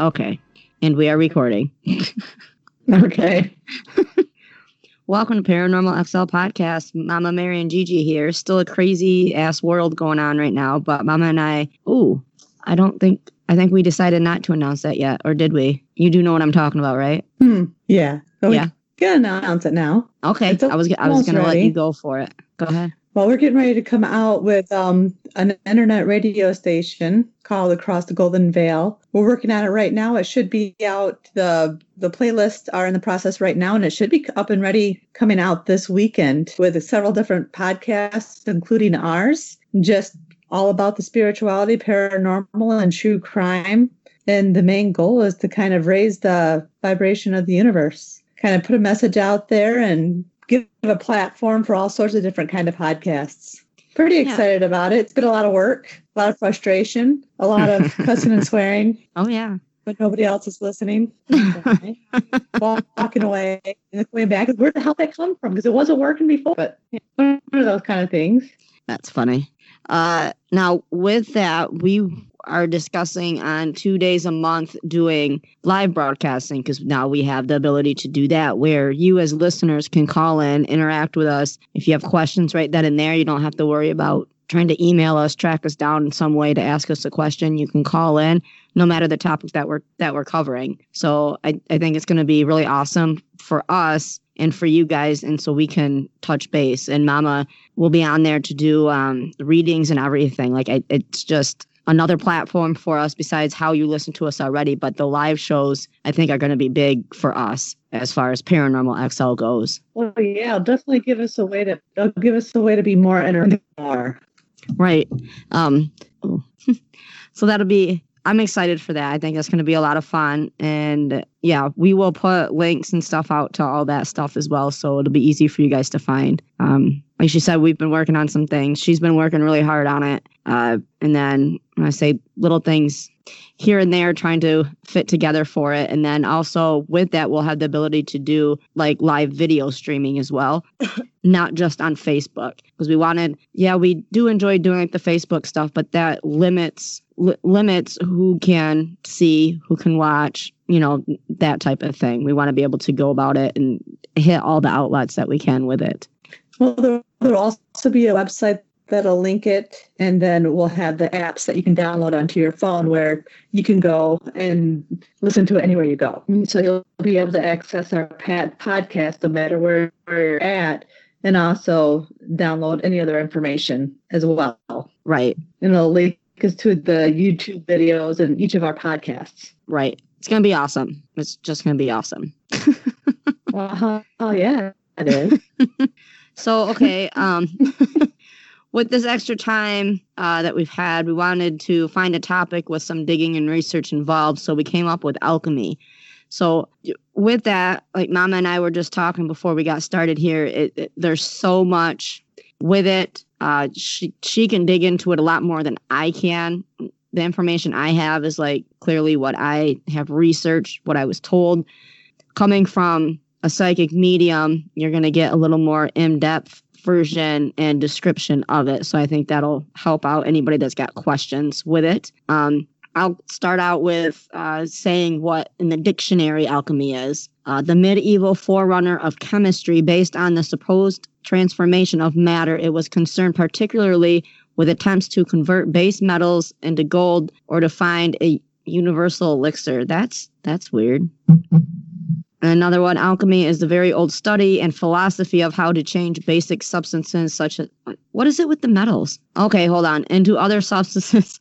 Okay. And we are recording. Okay. Welcome to Paranormal XL Podcast. Mama Mary and Gigi here. Still a crazy ass world going on right now, but Mama and I, ooh, I don't think, I think we decided not to announce that yet, or did we? You do know what I'm talking about, right? Hmm. Yeah. So Yeah. We can announce it now. Okay. I was, I was going to let you go for it. Go ahead. Well, we're getting ready to come out with um, an internet radio station called Across the Golden Veil. We're working on it right now. It should be out. the The playlists are in the process right now, and it should be up and ready coming out this weekend with several different podcasts, including ours, just all about the spirituality, paranormal, and true crime. And the main goal is to kind of raise the vibration of the universe, kind of put a message out there and give a platform for all sorts of different kind of podcasts. Pretty Yeah. excited about it. It's been a lot of work, a lot of frustration, a lot of cussing and swearing, Oh, yeah. but nobody else is listening. Walking away and coming back. Where the hell did that come from? Because it wasn't working before. But yeah, one of those kind of things. That's funny. Uh, now, with that, we are discussing on two days a month doing live broadcasting because now we have the ability to do that where you as listeners can call in, interact with us. If you have questions right then and there, you don't have to worry about trying to email us, track us down in some way to ask us a question. You can call in no matter the topic that we're that we're covering. So I, I think it's gonna be really awesome for us and for you guys and so we can touch base and mama will be on there to do um, readings and everything. Like I, it's just another platform for us besides how you listen to us already. But the live shows I think are going to be big for us as far as Paranormal XL goes. Well, yeah, definitely give us a way to it'll give us a way to be more entertaining. Right. Um, oh. so that'll be. I'm excited for that. I think that's going to be a lot of fun. And yeah, we will put links and stuff out to all that stuff as well. So it'll be easy for you guys to find. Um, like she said, we've been working on some things. She's been working really hard on it. Uh, and then when I say little things here and there, trying to fit together for it. And then also with that, we'll have the ability to do like live video streaming as well, not just on Facebook. Because we wanted, yeah, we do enjoy doing like the Facebook stuff, but that limits li- limits who can see, who can watch, you know, that type of thing. We want to be able to go about it and hit all the outlets that we can with it. Well, there will also be a website that'll link it, and then we'll have the apps that you can download onto your phone where you can go and listen to it anywhere you go. So you'll be able to access our pad podcast no matter where, where you're at, and also download any other information as well. Right, And it'll link us to the YouTube videos and each of our podcasts. right. It's gonna be awesome. It's just gonna be awesome. Oh, yeah, it is. So okay, um, with this extra time uh, that we've had, we wanted to find a topic with some digging and research involved. So we came up with alchemy. So with that, like Mama and I were just talking before we got started here. It, it, there's so much with it. Uh, she she can dig into it a lot more than I can. The information I have is like clearly what I have researched, what I was told. Coming from a psychic medium, you're going to get a little more in depth version and description of it. So I think that'll help out anybody that's got questions with it. Um, I'll start out with uh, saying what in the dictionary alchemy is. Uh, the medieval forerunner of chemistry based on the supposed transformation of matter. It was concerned particularly with attempts to convert base metals into gold or to find a universal elixir. That's that's weird. Another one, alchemy is the very old study and philosophy of how to change basic substances such as what is it with the metals? Okay, hold on. Into other substances.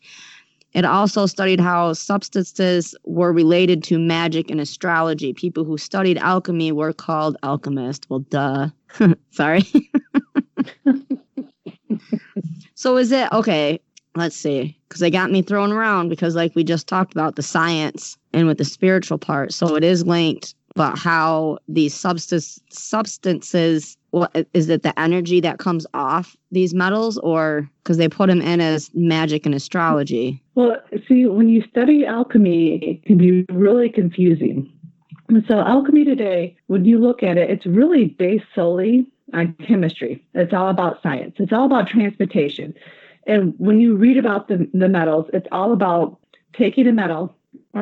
It also studied how substances were related to magic and astrology. People who studied alchemy were called alchemists. Well, duh. Sorry. so is it okay? Let's see. Because they got me thrown around because, like we just talked about, the science and with the spiritual part. So it is linked but how these substance substances what is it the energy that comes off these metals or because they put them in as magic and astrology Well, see, when you study alchemy, it can be really confusing. So, alchemy today, when you look at it, it's really based solely on chemistry. It's all about science, it's all about transportation. And when you read about the, the metals, it's all about taking a metal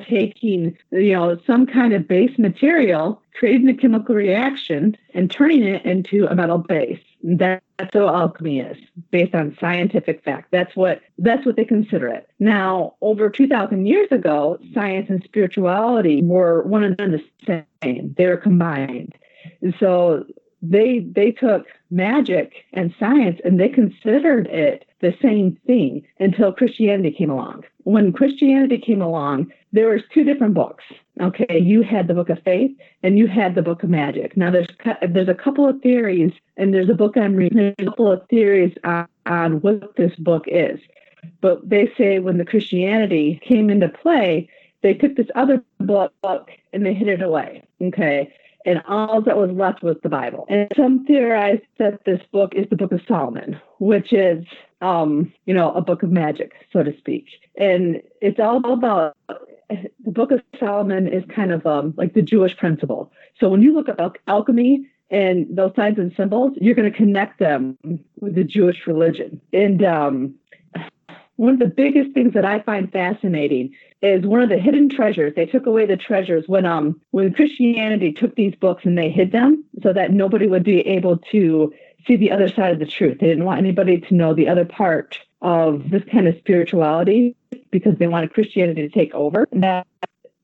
taking, you know, some kind of base material, creating a chemical reaction, and turning it into a metal base. That's what alchemy is, based on scientific fact. That's what that's what they consider it. Now, over 2,000 years ago, science and spirituality were one and the same. They were combined. And so they they took magic and science and they considered it the same thing until Christianity came along. When Christianity came along, there was two different books. Okay, you had the book of faith and you had the book of magic. Now there's there's a couple of theories and there's a book I'm reading. There's a couple of theories on, on what this book is. But they say when the Christianity came into play, they took this other book and they hid it away. Okay and all that was left was the Bible. And some theorize that this book is the Book of Solomon, which is, um, you know, a book of magic, so to speak. And it's all about the Book of Solomon is kind of um, like the Jewish principle. So when you look at al- alchemy and those signs and symbols, you're going to connect them with the Jewish religion. And um, one of the biggest things that I find fascinating is one of the hidden treasures. They took away the treasures when um when Christianity took these books and they hid them so that nobody would be able to see the other side of the truth. They didn't want anybody to know the other part of this kind of spirituality because they wanted Christianity to take over. That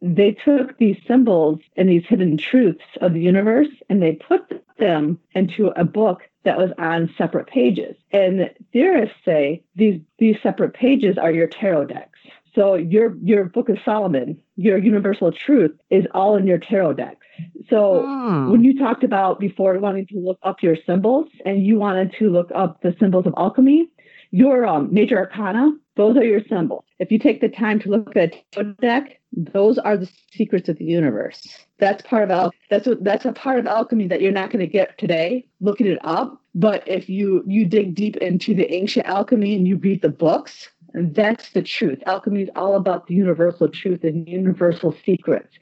they took these symbols and these hidden truths of the universe and they put them into a book that was on separate pages. And theorists say these these separate pages are your tarot decks. So your your book of Solomon, your universal truth is all in your tarot deck. So oh. when you talked about before wanting to look up your symbols and you wanted to look up the symbols of alchemy, your um, major arcana, those are your symbols. If you take the time to look at a deck, those are the secrets of the universe. That's part of al- that's what that's a part of alchemy that you're not going to get today. Looking it up, but if you you dig deep into the ancient alchemy and you read the books, that's the truth. Alchemy is all about the universal truth and universal secrets,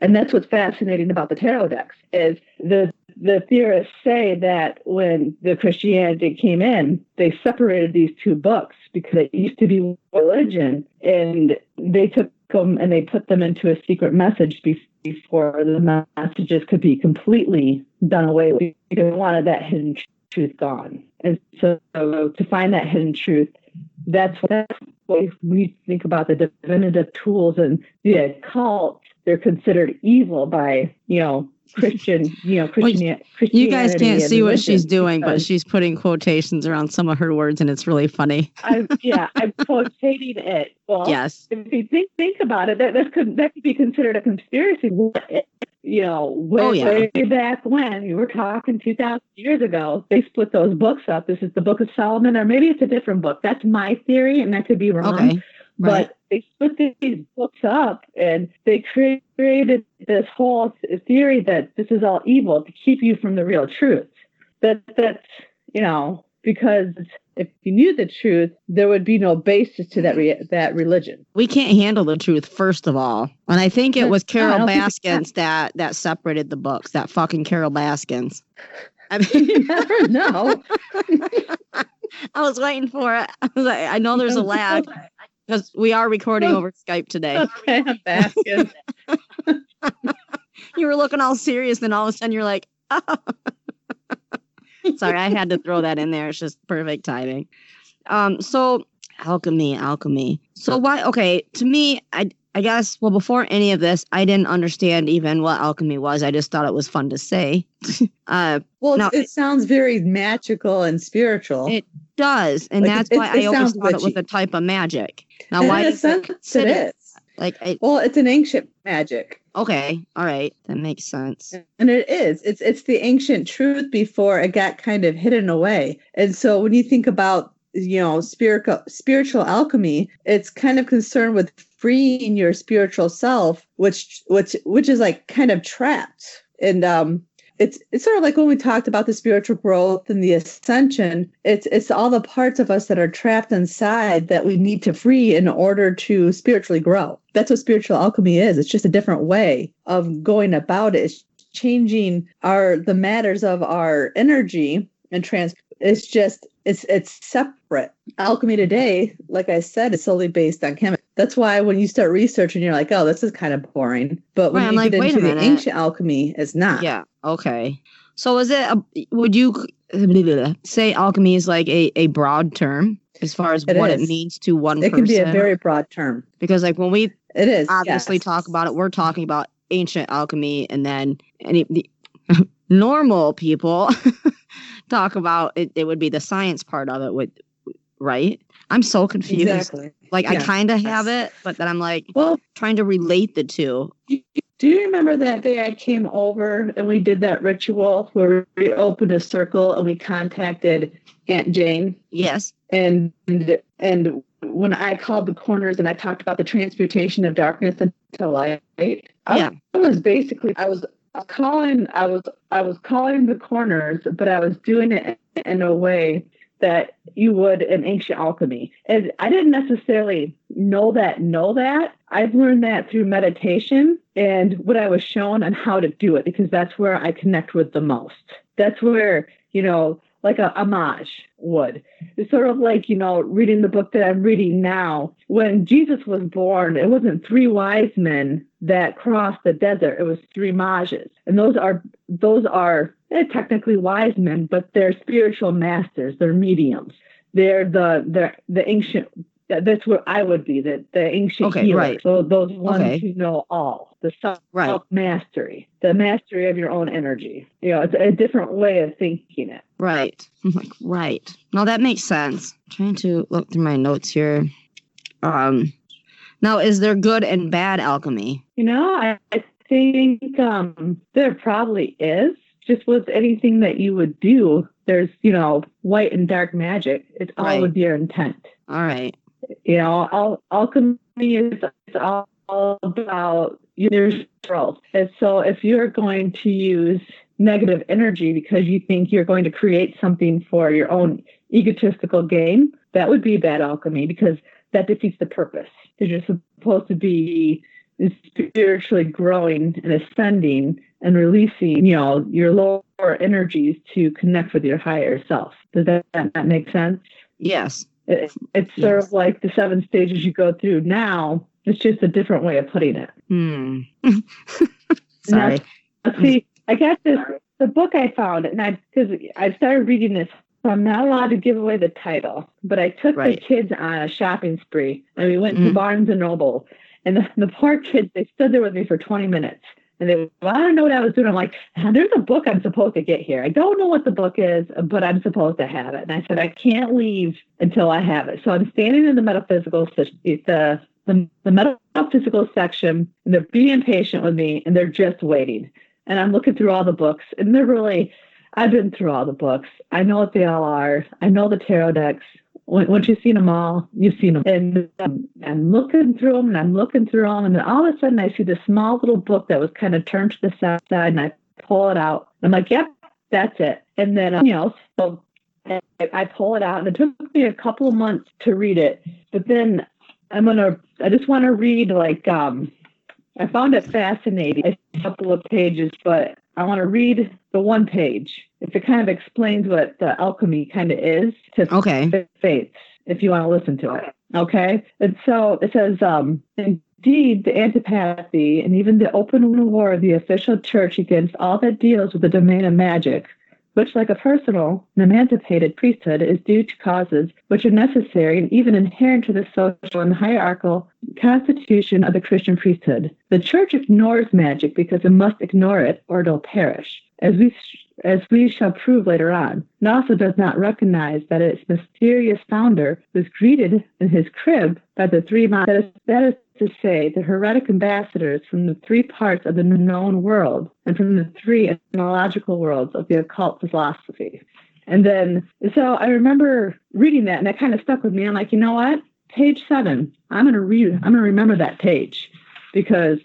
and that's what's fascinating about the tarot decks. Is the the theorists say that when the Christianity came in, they separated these two books because it used to be religion, and they took them and they put them into a secret message before the messages could be completely done away with. They wanted that hidden truth gone. And so to find that hidden truth, that's, that's what we think about the divinative tools and the occult. They're considered evil by, you know, Christian, you know, Christian. Well, you guys can't see what she's doing, but she's putting quotations around some of her words, and it's really funny. I, yeah, I'm quotating it. Well, yes. If you think think about it, that that could that could be considered a conspiracy. You know, oh, way, oh, yeah. way back when you were talking 2,000 years ago, they split those books up. This is the Book of Solomon, or maybe it's a different book. That's my theory, and that could be wrong. Okay. Right. But they split these books up and they created this whole theory that this is all evil to keep you from the real truth. That that's you know because if you knew the truth, there would be no basis to that re- that religion. We can't handle the truth, first of all, and I think it was Carol Baskins that that separated the books. That fucking Carol Baskins. I mean, you never know. I was waiting for it. I was like, I know there's a lag because we are recording over Skype today. Okay, back. you were looking all serious, then all of a sudden you're like, oh. Sorry, I had to throw that in there. It's just perfect timing. Um, so alchemy, alchemy. So why? Okay, to me, I I guess. Well, before any of this, I didn't understand even what alchemy was. I just thought it was fun to say. uh, well, now, it sounds very magical and spiritual. It does, and like that's it, why it, I always thought witchy. it was a type of magic. Now, in why a sense it is. Like, I, well, it's an ancient magic. Okay, all right, that makes sense. And it is. It's it's the ancient truth before it got kind of hidden away. And so when you think about you know spiritual spiritual alchemy, it's kind of concerned with freeing your spiritual self, which which which is like kind of trapped. And um, it's it's sort of like when we talked about the spiritual growth and the ascension it's it's all the parts of us that are trapped inside that we need to free in order to spiritually grow that's what spiritual alchemy is it's just a different way of going about it it's changing our the matters of our energy and trans it's just it's it's separate. Alchemy today, like I said, is solely based on chemistry. That's why when you start researching, you're like, oh, this is kind of boring. But when Right, I'm you like, get into the ancient alchemy, it's not. Yeah. Okay. So is it? A, would you say alchemy is like a, a broad term as far as It what it means to one It person? can be a very broad term. because like when we It is obviously yes. talk about it, we're talking about ancient alchemy, and then any the normal people talk about it. It would be the science part of it. Would right? I'm so confused. Exactly. Like I kind of have it, but then I'm like Well, trying to relate the two. Do you remember that day I came over and we did that ritual where we opened a circle and we contacted Aunt Jane? Yes. and and when I called the corners and I talked about the transmutation of darkness into light, I, Yeah. I was basically I was calling I was I was calling the corners, but I was doing it in a way that you would in ancient alchemy. And I didn't necessarily know that know that. I've learned that through meditation and what I was shown on how to do it because that's where I connect with the most. That's where, you know, like a homage would. It's sort of like, you know, reading the book that I'm reading now. When Jesus was born, it wasn't three wise men that crossed the desert. It was three mages. And those are those are eh, technically wise men, but they're spiritual masters. They're mediums. They're the the the ancient that's where I would be, the, the ancient Okay, healers. right. So those ones Okay. who know all, the self Right. mastery, the mastery of your own energy. You know, it's a different way of thinking it. Right. I'm like, right. No, that makes sense. trying to look through my notes here. Um now is there good and bad alchemy? You know, I, I think um, there probably is. Just with anything that you would do, there's, you know, white and dark magic. It's all Right. with your intent. All right. You know, al- alchemy is it's all about your growth. And so if you're going to use negative energy because you think you're going to create something for your own egotistical gain, that would be bad alchemy because that defeats the purpose. Because you're supposed to be spiritually growing and ascending and releasing, you know, your lower energies to connect with your higher self. Does that, that make sense? Yes. It, it's sort Yes. of like the seven stages you go through now. It's just a different way of putting it. Hmm. Sorry. Let's see, I got this the book I found, and I because I started reading this, so I'm not allowed to give away the title. But I took Right. the kids on a shopping spree, and we went Mhm. to Barnes and Noble, and the, the poor kids they stood there with me for 20 minutes. And they, well, I don't know what I was doing. I'm like, ah, there's a book I'm supposed to get here. I don't know what the book is, but I'm supposed to have it. And I said, I can't leave until I have it. So I'm standing in the metaphysical, the, the, the metaphysical section, and they're being patient with me, and they're just waiting. And I'm looking through all the books, and they're really, I've been through all the books. I know what they all are. I know the tarot decks. Once you've seen them all, you've seen them. And um, I'm looking through them, and I'm looking through them, and then all of a sudden I see this small little book that was kind of turned to the side, and I pull it out. I'm like, yep, that's it. And then, uh, you know, so I, I pull it out, and it took me a couple of months to read it. But then I'm gonna, I just want to read like, um, I found it fascinating, a couple of pages, but I want to read the one page. If it kind of explains what the alchemy kind of is to Okay. faiths, if you want to listen to it. Okay. And so it says, um, indeed, the antipathy and even the open war of the official church against all that deals with the domain of magic, which, like a personal and emancipated priesthood, is due to causes which are necessary and even inherent to the social and hierarchical constitution of the Christian priesthood. The church ignores magic because it must ignore it or it'll perish. As we as we shall prove later on, and also does not recognize that its mysterious founder was greeted in his crib by the three mon- that is, that is to say, the heretic ambassadors from the three parts of the known world and from the three analogical worlds of the occult philosophy. And then, so I remember reading that, and that kind of stuck with me. I'm like, you know what? Page seven. I'm gonna read. I'm gonna remember that page because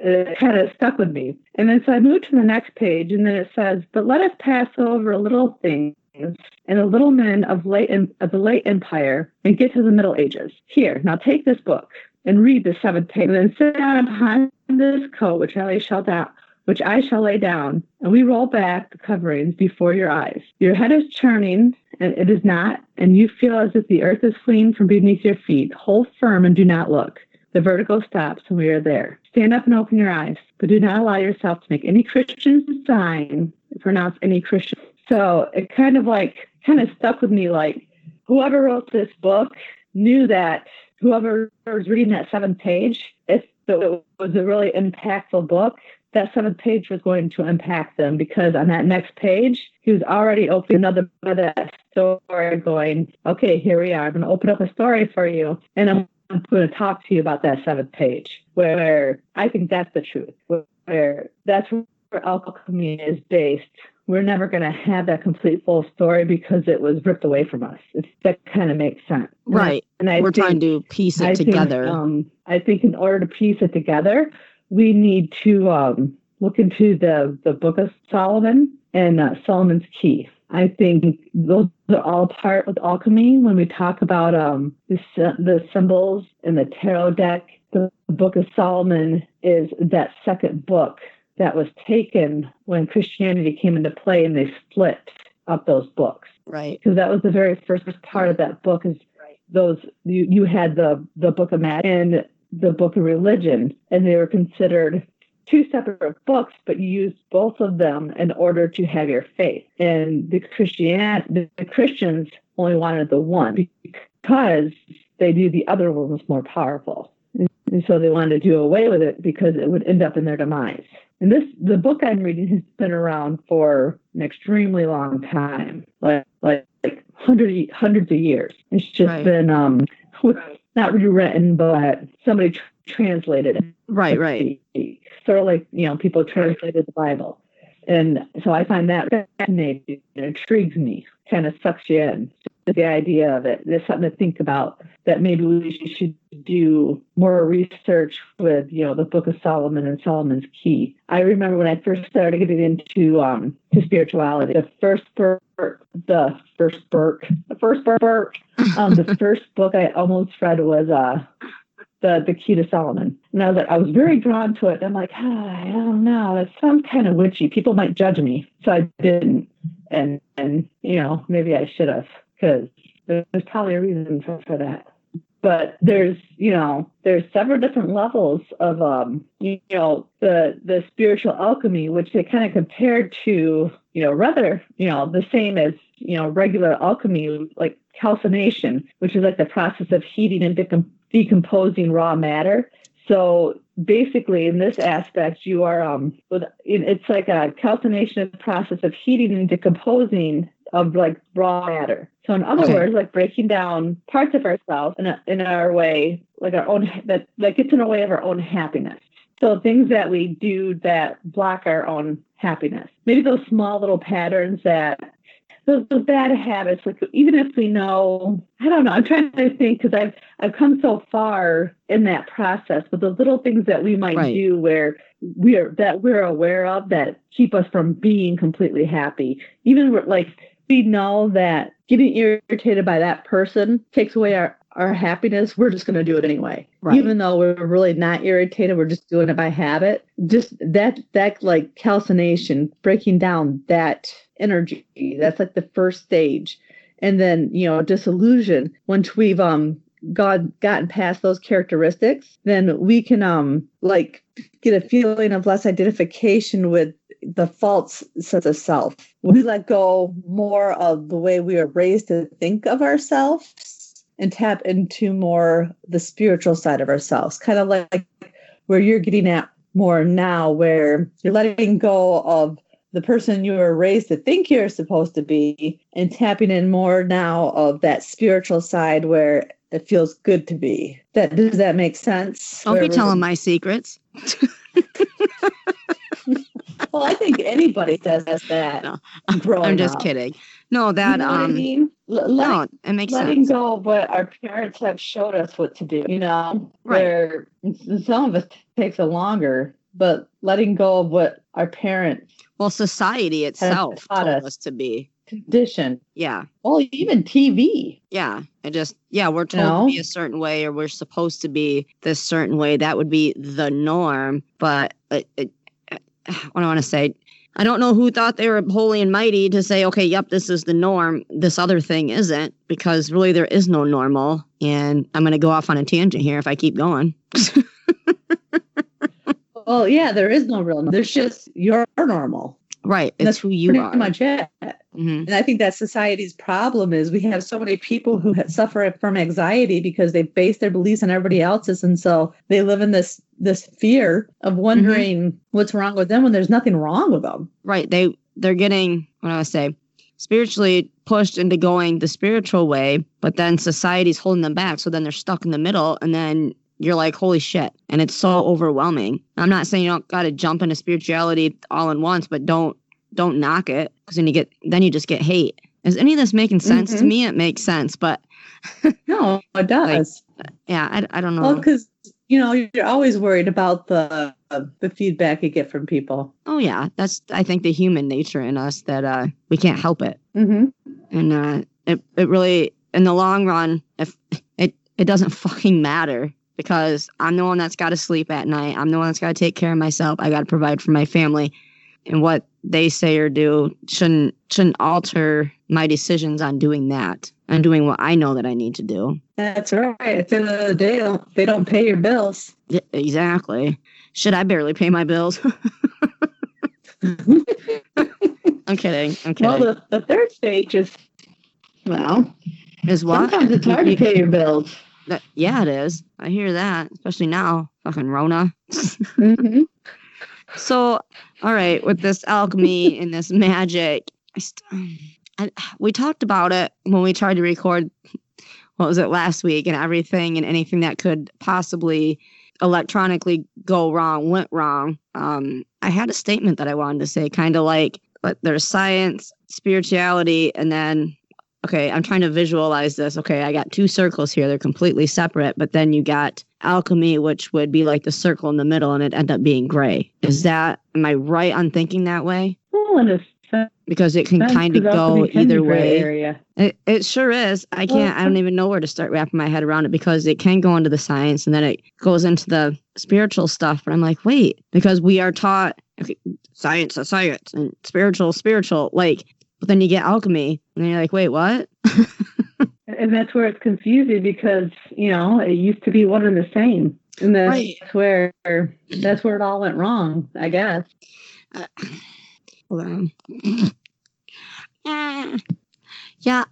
it kind of stuck with me. And then so I moved to the next page, and then it says, "But let us pass over little things and the little men of late of the late empire and get to the Middle Ages. Here, now take this book and read the seventh and then sit down behind this coat which I shall down." which I shall lay down, and we roll back the coverings before your eyes. Your head is churning, and it is not, and you feel as if the earth is fleeing from beneath your feet. Hold firm and do not look. The vertigo stops, and we are there. Stand up and open your eyes, but do not allow yourself to make any Christian sign, pronounce any Christian. So it kind of like, kind of stuck with me like, whoever wrote this book knew that whoever was reading that seventh page, if it was a really impactful book, that seventh page was going to impact them because on that next page, he was already opening another story, going, okay, here we are. I'm going to open up a story for you. And I'm going to talk to you about that seventh page, where I think that's the truth, where that's where alchemy is based. We're never going to have that complete full story because it was ripped away from us. It's, that kind of makes sense. Right. And I, and I We're think, trying to piece it I together. Think, um, I think in order to piece it together, we need to um, look into the, the Book of Solomon and uh, Solomon's Key. I think those are all part of alchemy when we talk about um, the, the symbols in the tarot deck. The Book of Solomon is that second book that was taken when Christianity came into play and they split up those books. Right. Because that was the very first part of that book is those you, you had the the book of magic and the book of religion and they were considered two separate books, but you used both of them in order to have your faith. And the Christian the, the Christians only wanted the one because they knew the other one was more powerful. And so they wanted to do away with it because it would end up in their demise. And this the book I'm reading has been around for an extremely long time, like like, like hundreds hundreds of years. It's just right. been um not rewritten, but somebody tr- translated it. Right, right. Sort of like you know people translated the Bible, and so I find that fascinating. It intrigues me, kind of sucks you in the idea of it. There's something to think about that maybe we should do more research with, you know, the Book of Solomon and Solomon's Key. I remember when I first started getting into um to spirituality, the first book, the first book, the first book, um, the first book I almost read was uh the the key to Solomon. And I was I was very drawn to it. I'm like, ah, I don't know, that sounds kind of witchy. People might judge me, so I didn't. And and you know, maybe I should have because there's probably a reason for, for that. But there's, you know, there's several different levels of, um, you know, the the spiritual alchemy, which they kind of compared to, you know, rather, you know, the same as, you know, regular alchemy, like calcination, which is like the process of heating and decom- decomposing raw matter. So basically, in this aspect, you are um, it's like a calcination process of heating and decomposing of like raw matter. So in other okay. words, like breaking down parts of ourselves in, a, in our way, like our own that that gets in the way of our own happiness. So things that we do that block our own happiness. Maybe those small little patterns that those, those bad habits. Like even if we know, I don't know. I'm trying to think because I've I've come so far in that process. But the little things that we might right. do where we're that we're aware of that keep us from being completely happy. Even like we know that getting irritated by that person takes away our, our happiness, we're just going to do it anyway. Right. Even though we're really not irritated, we're just doing it by habit. Just that, that like calcination, breaking down that energy, that's like the first stage. And then, you know, dissolution, once we've um God gotten past those characteristics, then we can um like get a feeling of less identification with the false sense of self. We let go more of the way we were raised to think of ourselves and tap into more the spiritual side of ourselves, kind of like where you're getting at more now, where you're letting go of the person you were raised to think you're supposed to be and tapping in more now of that spiritual side where it feels good to be. That does that make sense? Don't be telling my secrets. well, I think anybody does that. No, I'm just up. kidding. No, that you know um, I mean? L- no, it makes letting sense. go of what our parents have showed us what to do. You know, right. where some of us takes a longer, but letting go of what our parents. Well, society itself told us. us to be condition. Yeah. Well, even TV. Yeah. It just, yeah, we're told no. to be a certain way or we're supposed to be this certain way. That would be the norm. But it, it, what I want to say? I don't know who thought they were holy and mighty to say, okay, yep, this is the norm. This other thing isn't, because really there is no normal. And I'm going to go off on a tangent here if I keep going. well, yeah, there is no real. There's just your normal. Right. It's That's who you pretty are. much it. Mhm. And I think that society's problem is we have so many people who suffer from anxiety because they base their beliefs on everybody else's, and so they live in this this fear of wondering what's wrong with them when there's nothing wrong with them. Right. They they're getting what do I say? Spiritually pushed into going the spiritual way, but then society's holding them back. So then they're stuck in the middle and then you're like, holy shit. And it's so overwhelming. I'm not saying you don't gotta jump into spirituality all in once, but don't don't knock it. Because then you get then you just get hate. Is any of this making sense? To Mhm. me it makes sense, but No, it does. yeah, I, I don't know. well, because you know you're always worried about the the feedback you get from people. Oh yeah. That's I think the human nature in us that uh we can't help it. Mm-hmm. and uh, it it really in the long run, if it it doesn't fucking matter because I'm the one that's got to sleep at night. I'm the one that's got to take care of myself. I got to provide for my family, and what they say or do shouldn't shouldn't alter my decisions on doing that and doing what I know that I need to do. That's right. At the end of the day, they don't, they don't pay your bills. Yeah, exactly. Should I barely pay my bills? I'm kidding. I'm kidding. Well, the, the third stage is, well, Is what? sometimes it's hard to pay your bills. That- yeah, it is. I hear that, especially now. Fucking Rona. Mm-hmm. So, all right, with this alchemy and this magic, I st- I, we talked about it when we tried to record. What was it last week? And everything and anything that could possibly electronically go wrong went wrong. Um, I had a statement that I wanted to say, kind of like, but there's science, spirituality, and then. Okay, I'm trying to visualize this. Okay, I got two circles here. They're completely separate, but then you got alchemy, which would be like the circle in the middle, and it end up being gray. Is that am I right on thinking that way? Well, in a sense, Because it can kind of go alchemy can be either way. Area. It, it sure is. I can't. I don't even know where to start wrapping my head around it because it can go into the science and then it goes into the spiritual stuff. But I'm like, wait, because we are taught okay, science, is science, and spiritual, spiritual. Like, but then you get alchemy, and you're like, wait, what? And that's where it's confusing because, you know, it used to be one and the same. And that's Right. where that's where it all went wrong, I guess. Uh, hold on. yeah. Yeah.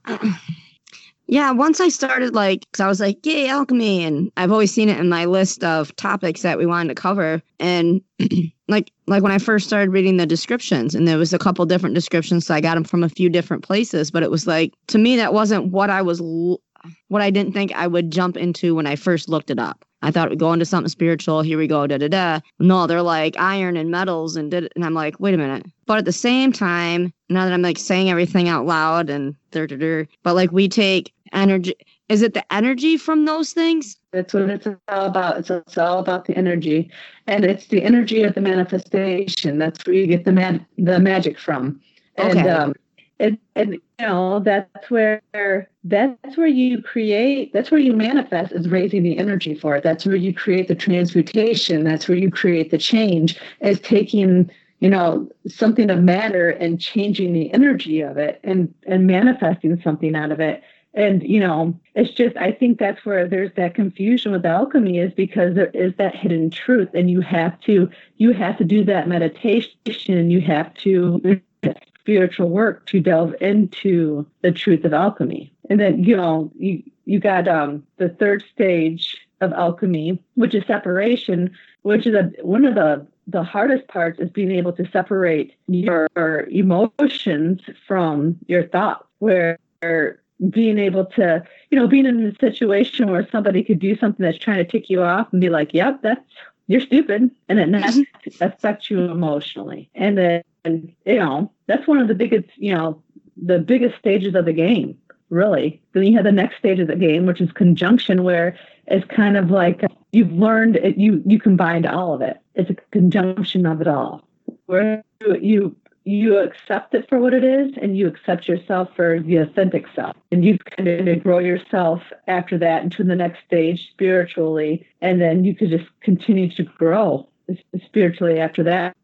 Yeah, once I started like, cause I was like, yay, alchemy. And I've always seen it in my list of topics that we wanted to cover. And like, like when I first started reading the descriptions and there was a couple different descriptions. So I got them from a few different places, but it was like, to me, that wasn't what I was, what I didn't think I would jump into when I first looked it up. I thought would go into something spiritual. Here we go, da da da. No, they're like iron and metals and did and I'm like, wait a minute. But at the same time, now that I'm like saying everything out loud and da da da, but like we take energy. Is it the energy from those things? That's what it's all about. It's, it's all about the energy, and it's the energy of the manifestation. That's where you get the mag- the magic from. And Okay. um, and and you know that's where that's where you create. That's where you manifest is raising the energy for it. That's where you create the transmutation. That's where you create the change. Is taking you know something of matter and changing the energy of it and and manifesting something out of it and you know it's just i think that's where there's that confusion with alchemy is because there is that hidden truth and you have to you have to do that meditation you have to spiritual work to delve into the truth of alchemy. And then you know you you got um the third stage of alchemy which is separation which is a one of the the hardest parts is being able to separate your emotions from your thoughts where being able to, you know, being in a situation where somebody could do something that's trying to tick you off and be like, yep, that's, you're stupid. And it not mm-hmm. affects you emotionally. And then, you know, that's one of the biggest, you know, the biggest stages of the game, really. Then you have the next stage of the game, which is conjunction, where it's kind of like you've learned it, you, you combined all of it. It's a conjunction of it all. Where you you accept it for what it is and you accept yourself for the authentic self and you kind of grow yourself after that into the next stage spiritually and then you could just continue to grow spiritually after that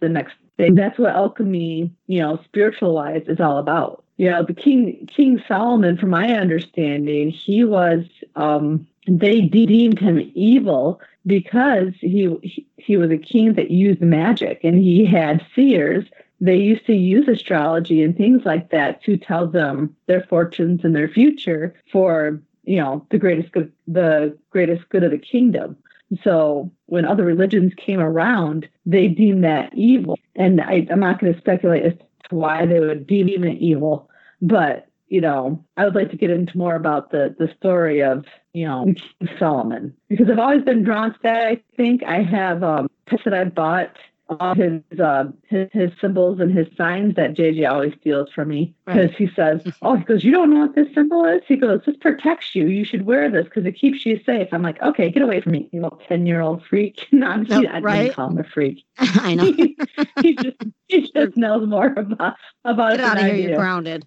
the next thing. That's what alchemy, you know, spiritualized is all about. You know, the King King Solomon, from my understanding, he was um they deemed him evil because he he was a king that used magic and he had seers they used to use astrology and things like that to tell them their fortunes and their future for you know the greatest good the greatest good of the kingdom. So when other religions came around they deemed that evil. And I, i'm not going to speculate as to why they would deem it evil but you know i would like to get into more about the the story of you know King solomon. Because i've always been drawn to that i think. I have um that i bought all his, uh, his his symbols and his signs that JJ always steals from me because right. he says, "Oh, he goes, you don't know what this symbol is." He goes, "This protects you. You should wear this because it keeps you safe." I'm like, "Okay, get away from me, you little ten year old freak." no, no I right? didn't call him a freak. I know. he, he just he just knows more about about. Get out of here! You're grounded.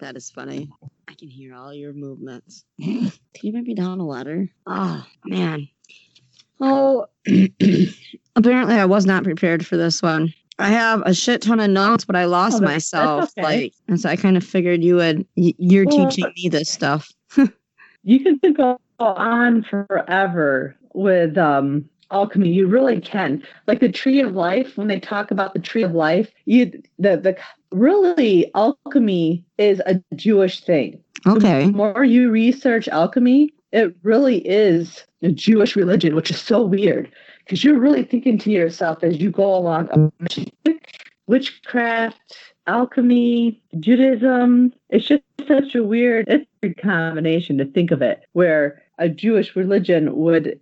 that is funny. I can hear all your movements. Can you maybe down a ladder? Oh man. Oh, apparently I was not prepared for this one. I have a shit ton of notes, but I lost oh, myself. Okay. Like, and so I kind of figured you would. You're well, teaching me this stuff. you can go on forever with um, alchemy. You really can. Like the tree of life. When they talk about the tree of life, you the the really alchemy is a Jewish thing. Okay. The more you research alchemy, it really is a Jewish religion, which is so weird because you're really thinking to yourself as you go along witchcraft, alchemy, Judaism. It's just such a weird it's a combination to think of it, where a Jewish religion would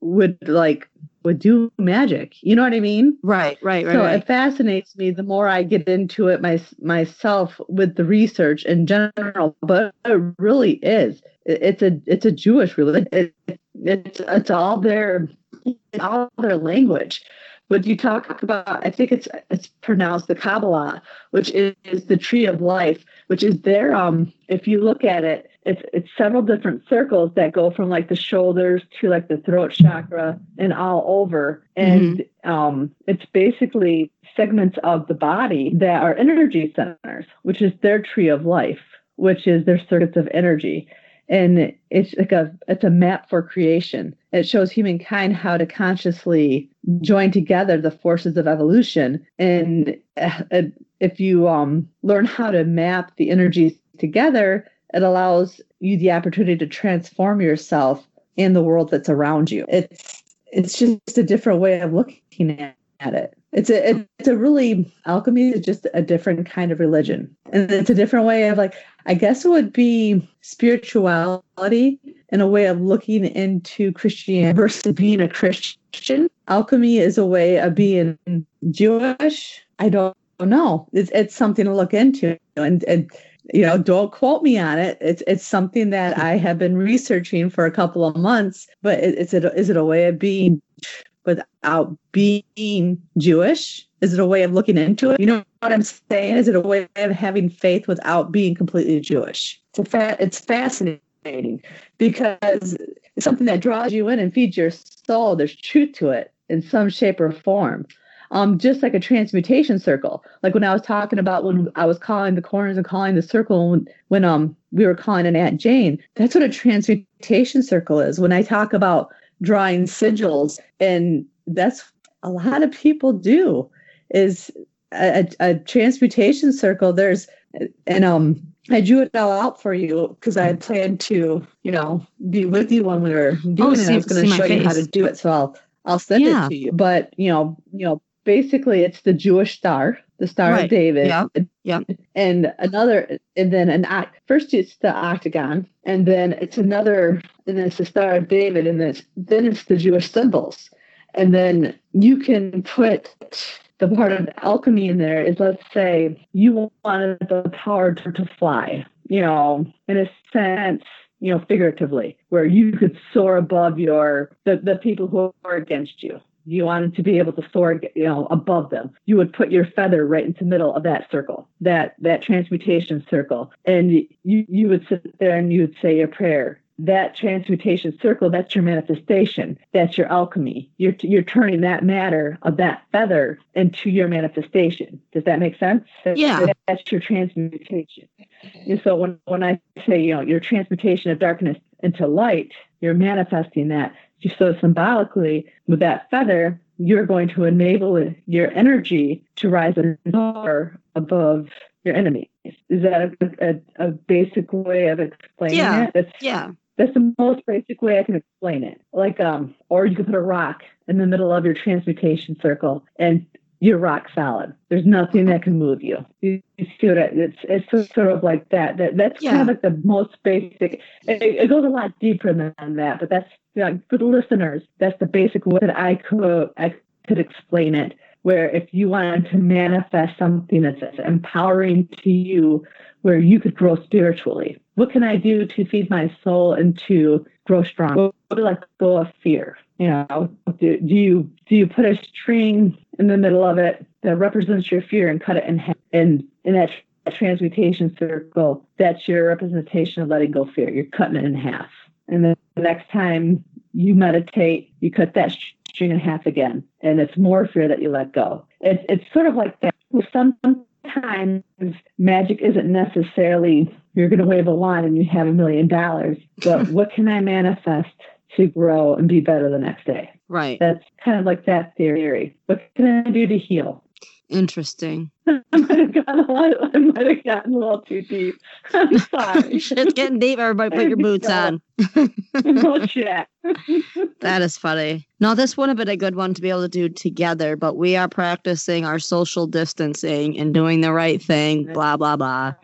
would like would do magic. You know what I mean? Right, right, right. So right. it fascinates me the more I get into it my, myself with the research in general. But it really is. It's a it's a Jewish religion. It, it's it's all their it's all their language. But you talk about, I think it's it's pronounced the Kabbalah, which is, is the tree of life, which is their um. If you look at it, it's it's several different circles that go from like the shoulders to like the throat chakra and all over. And mm-hmm. um it's basically segments of the body that are energy centers which is their tree of life which is their circuits of energy. And it's like a it's a map for creation. It shows humankind how to consciously join together the forces of evolution. And uh, if you um, learn how to map the energies together it allows you the opportunity to transform yourself in the world that's around you. It's it's just a different way of looking at it. It's a it's a really alchemy is just a different kind of religion, and it's a different way of like I guess it would be spirituality and a way of looking into Christianity versus being a Christian. Alchemy is a way of being Jewish. I don't know. It's it's something to look into, and and you know, don't quote me on it. It's it's something that I have been researching for a couple of months. But is it is it a way of being without being Jewish? Is it a way of looking into it? You know what I'm saying? Is it a way of having faith without being completely Jewish? It's a fa- it's fascinating because it's something that draws you in and feeds your soul. There's truth to it in some shape or form um, just like a transmutation circle. Like when I was talking about when I was calling the corners and calling the circle when, when um we were calling an Aunt Jane, that's what a transmutation circle is. When I talk about drawing sigils, and that's a lot of people do, is a, a transmutation circle. There's and um I drew it all out for you because I had planned to, you know, be with you when we were doing oh, it. I was going to show you how to do it, so I'll I'll send yeah. it to you. But you know, you know, basically it's the Jewish star, the Star right. of David. Yeah. Yeah. And another, and then an act. First, it's the octagon, and then it's another, and then it's the Star of David, and then it's, then it's the Jewish symbols, and then you can put the part of alchemy in there is let's say you wanted the power to, to fly, you know, in a sense you know, figuratively, where you could soar above your the, the people who are against you you wanted to be able to soar you know above them you would put your feather right into the middle of that circle that that transmutation circle and you you would sit there and you would say a prayer that transmutation circle, that's your manifestation. That's your alchemy. You're, you're turning that matter of that feather into your manifestation. Does that make sense? Yeah. That's your transmutation. Mm-hmm. And so when, when I say, you know, your transmutation of darkness into light, you're manifesting that. So symbolically, with that feather, you're going to enable your energy to rise and soar above your enemies. Is that a, a, a basic way of explaining Yeah. it? That's, Yeah. that's the most basic way I can explain it. Like, um, or you could put a rock in the middle of your transmutation circle and you're rock solid. There's nothing that can move you. You, you see what I, it's, it's sort of like that. that that's Yeah. kind of like the most basic. It, it goes a lot deeper than that, but that's know, for the listeners. That's the basic way that I could I could explain it. Where if you wanted to manifest something that's empowering to you, where you could grow spiritually, what can I do to feed my soul and to grow strong? What do I go of fear? You know, do, do you do you put a string in the middle of it that represents your fear and cut it in half? And in that transmutation circle, that's your representation of letting go fear. You're cutting it in half. And then the next time you meditate, you cut that string in half again, and it's more fear that you let go. It's it's sort of like that. Sometimes magic isn't necessarily you're going to wave a wand and you have a million dollars, but what can I manifest to grow and be better the next day? Right. That's kind of like that theory. What can I do to heal? Interesting. I might have gotten a lot. I might have gotten a little too deep. I'm sorry. Shit's getting deep. Everybody put your boots on. no oh, shit. That is funny. No, this would have been a good one to be able to do together, but we are practicing our social distancing and doing the right thing, blah blah blah.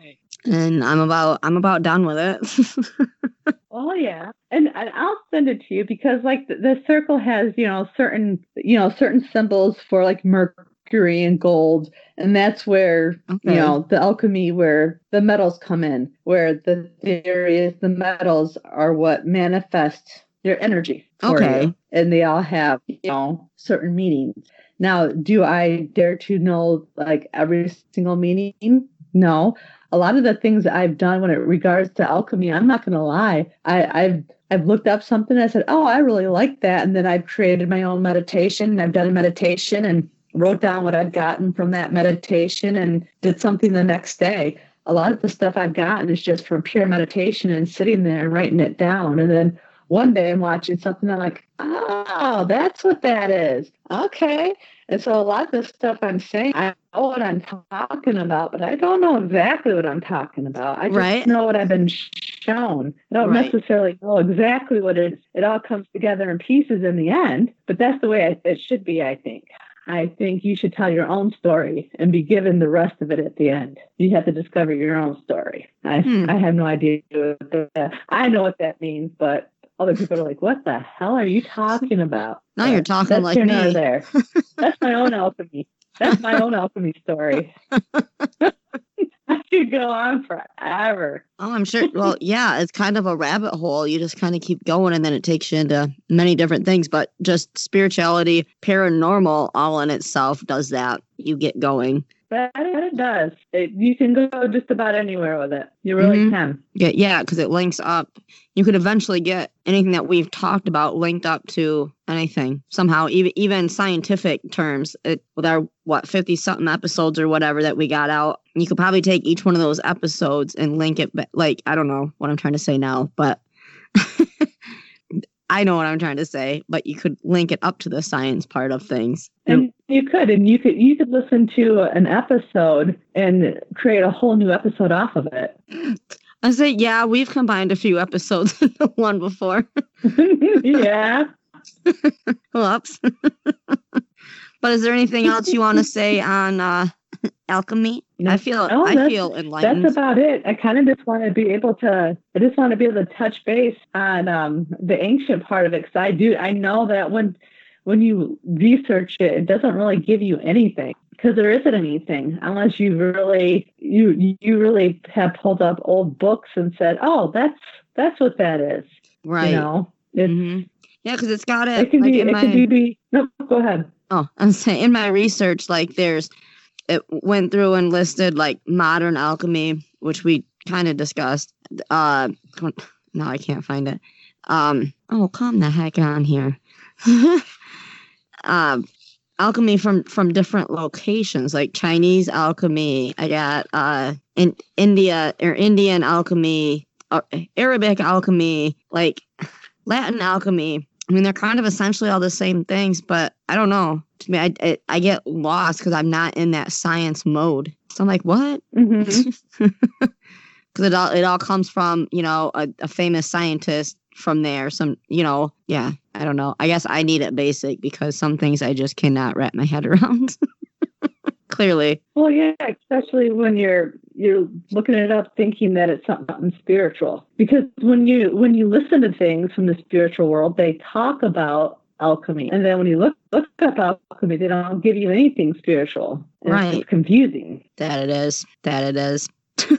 And I'm about I'm about done with it. Oh yeah, and, and I'll send it to you because like the, the circle has you know certain you know certain symbols for like mercury and gold, and that's where Okay. you know the alchemy where the metals come in. Where the theory is the metals are what manifest your energy. for Okay. you, and they all have you know certain meanings. Now, do I dare to know like every single meaning? No. A lot of the things that I've done when it regards to alchemy, I'm not going to lie. I, I've I've looked up something. I said, "Oh, I really like that," and then I've created my own meditation. I've done a meditation and wrote down what I'd gotten from that meditation and did something the next day. A lot of the stuff I've gotten is just from pure meditation and sitting there and writing it down. And then one day I'm watching something, I'm like, "Oh, that's what that is." Okay. And so a lot of the stuff I'm saying, I know what I'm talking about, but I don't know exactly what I'm talking about. I just Right. know what I've been shown. I don't Right. necessarily know exactly what it is. It all comes together in pieces in the end, but that's the way I, it should be, I think. I think you should tell your own story and be given the rest of it at the end. You have to discover your own story. I, Hmm. I have no idea I know what that means, but other people are like, "What the hell are you talking about?" Now you're talking that's like me. there. That's my own alchemy. That's my own alchemy story. I could go on forever. Oh, I'm sure. Well, yeah, it's kind of a rabbit hole. You just kind of keep going, and then it takes you into many different things. But just spirituality, paranormal, all in itself does that. You get going. But it does. It, you can go just about anywhere with it. You really Mhm. can. Yeah, yeah, because it links up. You could eventually get anything that we've talked about linked up to anything somehow, even even scientific terms. It, with our what fifty something episodes or whatever that we got out, you could probably take each one of those episodes and link it. ba- Like I don't know what I'm trying to say now, but I know what I'm trying to say. But you could link it up to the science part of things. And you could, and you could, you could listen to an episode and create a whole new episode off of it. I say, yeah, we've combined a few episodes into one before. yeah. Whoops. but is there anything else you want to say on uh, alchemy? I feel No, I feel enlightened. That's about it. I kind of just want to be able to. I just want to be able to touch base on um, the ancient part of it because I do. I know that when when you research it, it doesn't really give you anything because there isn't anything unless you really you you really have pulled up old books and said, oh, that's that's what that is. right. You know, Mhm. Yeah, because it's got it. it can like be. It my, can be. No, go ahead. Oh, I'm saying in my research, like there's it went through and listed like modern alchemy, which we kind of discussed. Uh, no, I can't find it. Um, oh, calm the heck on here. um, alchemy from from different locations, like Chinese alchemy. I got uh in India or Indian alchemy, uh, Arabic alchemy, like Latin alchemy. I mean, they're kind of essentially all the same things, but I don't know. To me, I I, I get lost because I'm not in that science mode. So I'm like, what? Mm-hmm. Because it all it all comes from you know a, a famous scientist from there. Some you know, yeah. I don't know. I guess I need it basic because some things I just cannot wrap my head around. Clearly. Well, yeah, especially when you're you're looking it up, thinking that it's something spiritual. Because when you when you listen to things from the spiritual world, they talk about alchemy, and then when you look look up alchemy, they don't give you anything spiritual. And Right. It's confusing. That it is. That it is.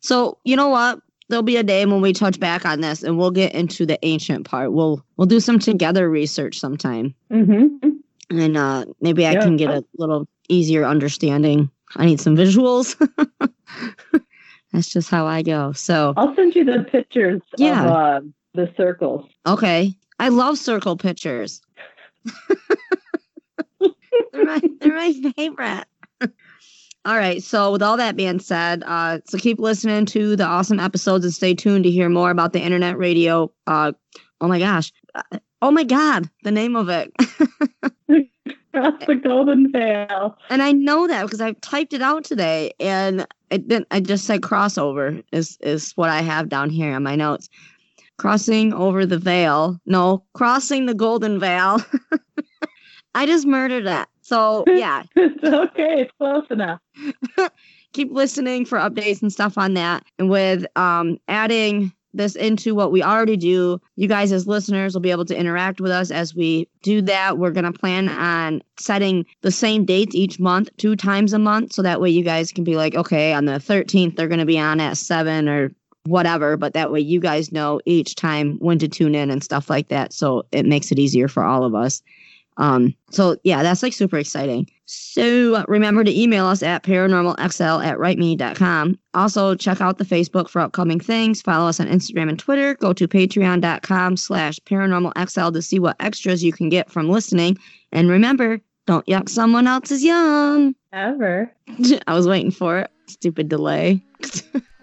so you know what? There'll be a day when we touch back on this and we'll get into the ancient part. We'll we'll do some together research sometime. Mm-hmm. And uh maybe I Yeah. can get a little easier understanding. I need some visuals. That's just how I go. So I'll send you the pictures Yeah. of uh, the circles. Okay. I love circle pictures. they're, my, they're my favorite. all right. So, with all that being said, uh, so keep listening to the awesome episodes and stay tuned to hear more about the internet radio. Uh, oh my gosh. Uh, Oh my God. The name of it. Across the Golden Veil. and I know that because I typed it out today and it didn't, I just said crossover is, is what I have down here on my notes. Crossing over the veil. No, crossing the golden veil. I just murdered that. So yeah, It's okay. It's close enough. keep listening for updates and stuff on that. And with um adding this into what we already do, you guys as listeners will be able to interact with us as we do that. We're gonna plan on setting the same dates each month, two times a month, so that way you guys can be like, okay, on the 13th they're gonna be on at seven or whatever, but that way you guys know each time when to tune in and stuff like that. So it makes it easier for all of us. Um, so yeah, that's like super exciting. So uh, remember to email us at paranormalxl at writeme.com. Also check out the Facebook for upcoming things. Follow us on Instagram and Twitter. Go to patreon.com slash paranormalxl to see what extras you can get from listening. And remember, don't yuck someone else's yum. Ever. I was waiting for it. Stupid delay.